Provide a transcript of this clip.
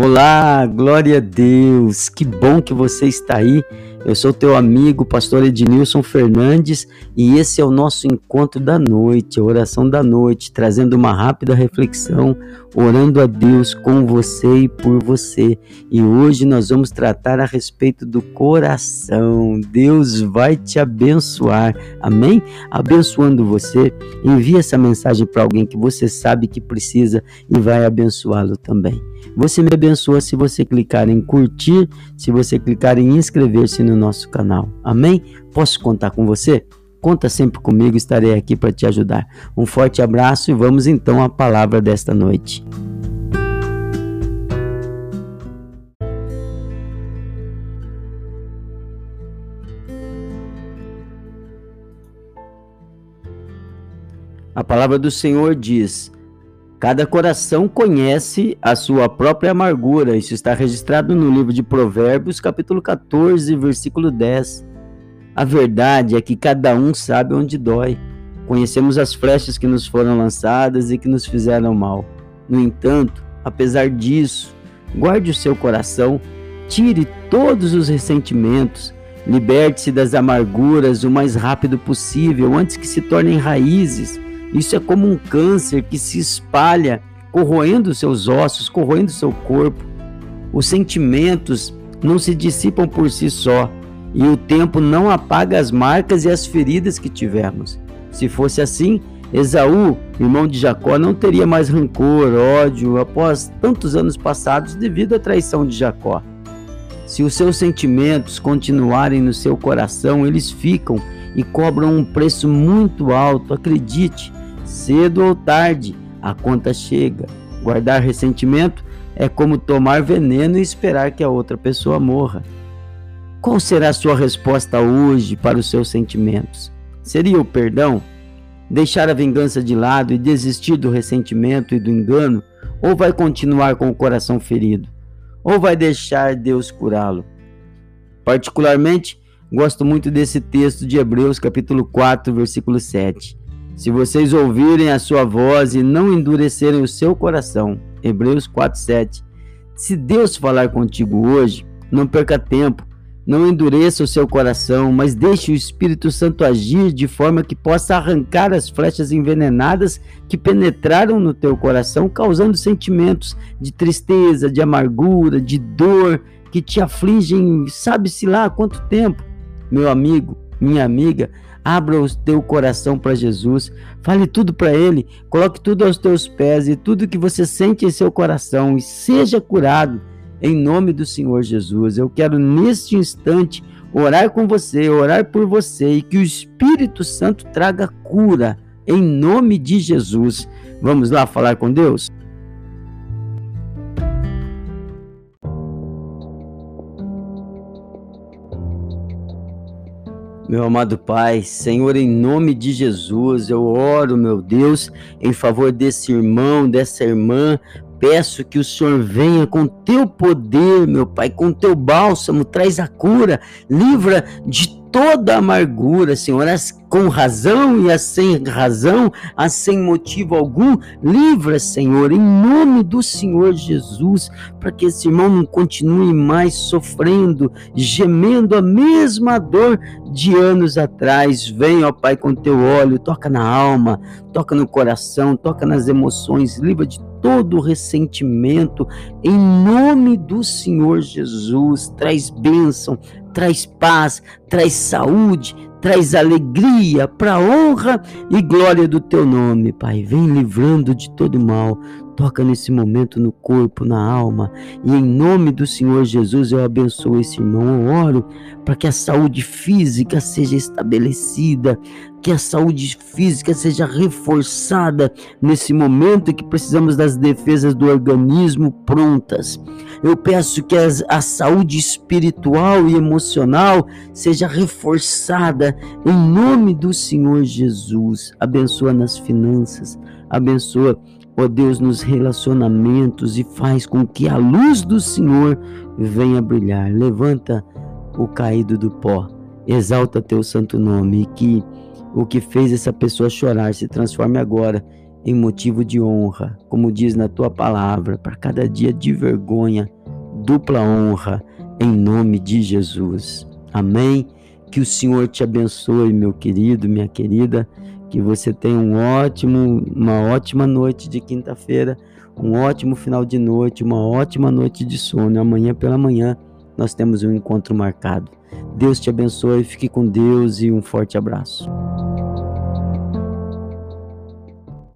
Olá, glória a Deus. Que bom que você está aí. Eu sou teu amigo, pastor Ednilson Fernandes, e esse é o nosso encontro da noite, a oração da noite, trazendo uma rápida reflexão, orando a Deus com você e por você. E hoje nós vamos tratar a respeito do coração. Deus vai te abençoar. Amém? Abençoando você, envie essa mensagem para alguém que você sabe que precisa e vai abençoá-lo também. Você me abençoa se você clicar em curtir, se você clicar em inscrever-se no nosso canal. Amém? Posso contar com você? Conta sempre comigo, estarei aqui para te ajudar. Um forte abraço e vamos então à palavra desta noite. A palavra do Senhor diz: Cada coração conhece a sua própria amargura. Isso está registrado no livro de Provérbios, capítulo 14, versículo 10. A verdade é que cada um sabe onde dói. Conhecemos as flechas que nos foram lançadas e que nos fizeram mal. No entanto, apesar disso, guarde o seu coração, tire todos os ressentimentos, liberte-se das amarguras o mais rápido possível antes que se tornem raízes isso é como um câncer que se espalha, corroendo seus ossos, corroendo seu corpo. Os sentimentos não se dissipam por si só, e o tempo não apaga as marcas e as feridas que tivemos. Se fosse assim, Esaú, irmão de Jacó, não teria mais rancor, ódio após tantos anos passados devido à traição de Jacó. Se os seus sentimentos continuarem no seu coração, eles ficam e cobram um preço muito alto, acredite. Cedo ou tarde, a conta chega. Guardar ressentimento é como tomar veneno e esperar que a outra pessoa morra. Qual será a sua resposta hoje para os seus sentimentos? Seria o perdão? Deixar a vingança de lado e desistir do ressentimento e do engano? Ou vai continuar com o coração ferido? Ou vai deixar Deus curá-lo? Particularmente, gosto muito desse texto de Hebreus, capítulo 4, versículo 7. Se vocês ouvirem a sua voz e não endurecerem o seu coração. Hebreus 4:7. Se Deus falar contigo hoje, não perca tempo, não endureça o seu coração, mas deixe o Espírito Santo agir de forma que possa arrancar as flechas envenenadas que penetraram no teu coração, causando sentimentos de tristeza, de amargura, de dor que te afligem, sabe-se lá há quanto tempo. Meu amigo, minha amiga, Abra o teu coração para Jesus, fale tudo para Ele, coloque tudo aos teus pés e tudo que você sente em seu coração e seja curado em nome do Senhor Jesus. Eu quero neste instante orar com você, orar por você e que o Espírito Santo traga cura em nome de Jesus. Vamos lá falar com Deus? Meu amado Pai, Senhor, em nome de Jesus, eu oro, meu Deus, em favor desse irmão, dessa irmã. Peço que o Senhor venha com teu poder, meu Pai, com teu bálsamo, traz a cura, livra de toda amargura, Senhor, as com razão e as sem razão, as sem motivo algum, livra, Senhor, em nome do Senhor Jesus, para que esse irmão não continue mais sofrendo, gemendo a mesma dor de anos atrás. Vem, ó Pai, com teu óleo, toca na alma, toca no coração, toca nas emoções, livra de todo ressentimento, em nome do Senhor Jesus, traz bênção, traz paz, traz saúde, traz alegria para honra e glória do teu nome, Pai. Vem livrando de todo mal. Toca nesse momento no corpo, na alma. E em nome do Senhor Jesus eu abençoo esse irmão. Eu oro para que a saúde física seja estabelecida, que a saúde física seja reforçada nesse momento que precisamos das defesas do organismo prontas. Eu peço que as, a saúde espiritual e emocional seja reforçada em nome do Senhor Jesus. Abençoa nas finanças, abençoa, ó Deus, nos relacionamentos e faz com que a luz do Senhor venha brilhar. Levanta o caído do pó, exalta teu santo nome e que o que fez essa pessoa chorar se transforme agora em motivo de honra, como diz na tua palavra, para cada dia de vergonha, dupla honra, em nome de Jesus. Amém. Que o Senhor te abençoe, meu querido, minha querida. Que você tenha um ótimo, uma ótima noite de quinta-feira, um ótimo final de noite, uma ótima noite de sono. Amanhã pela manhã nós temos um encontro marcado. Deus te abençoe, fique com Deus e um forte abraço.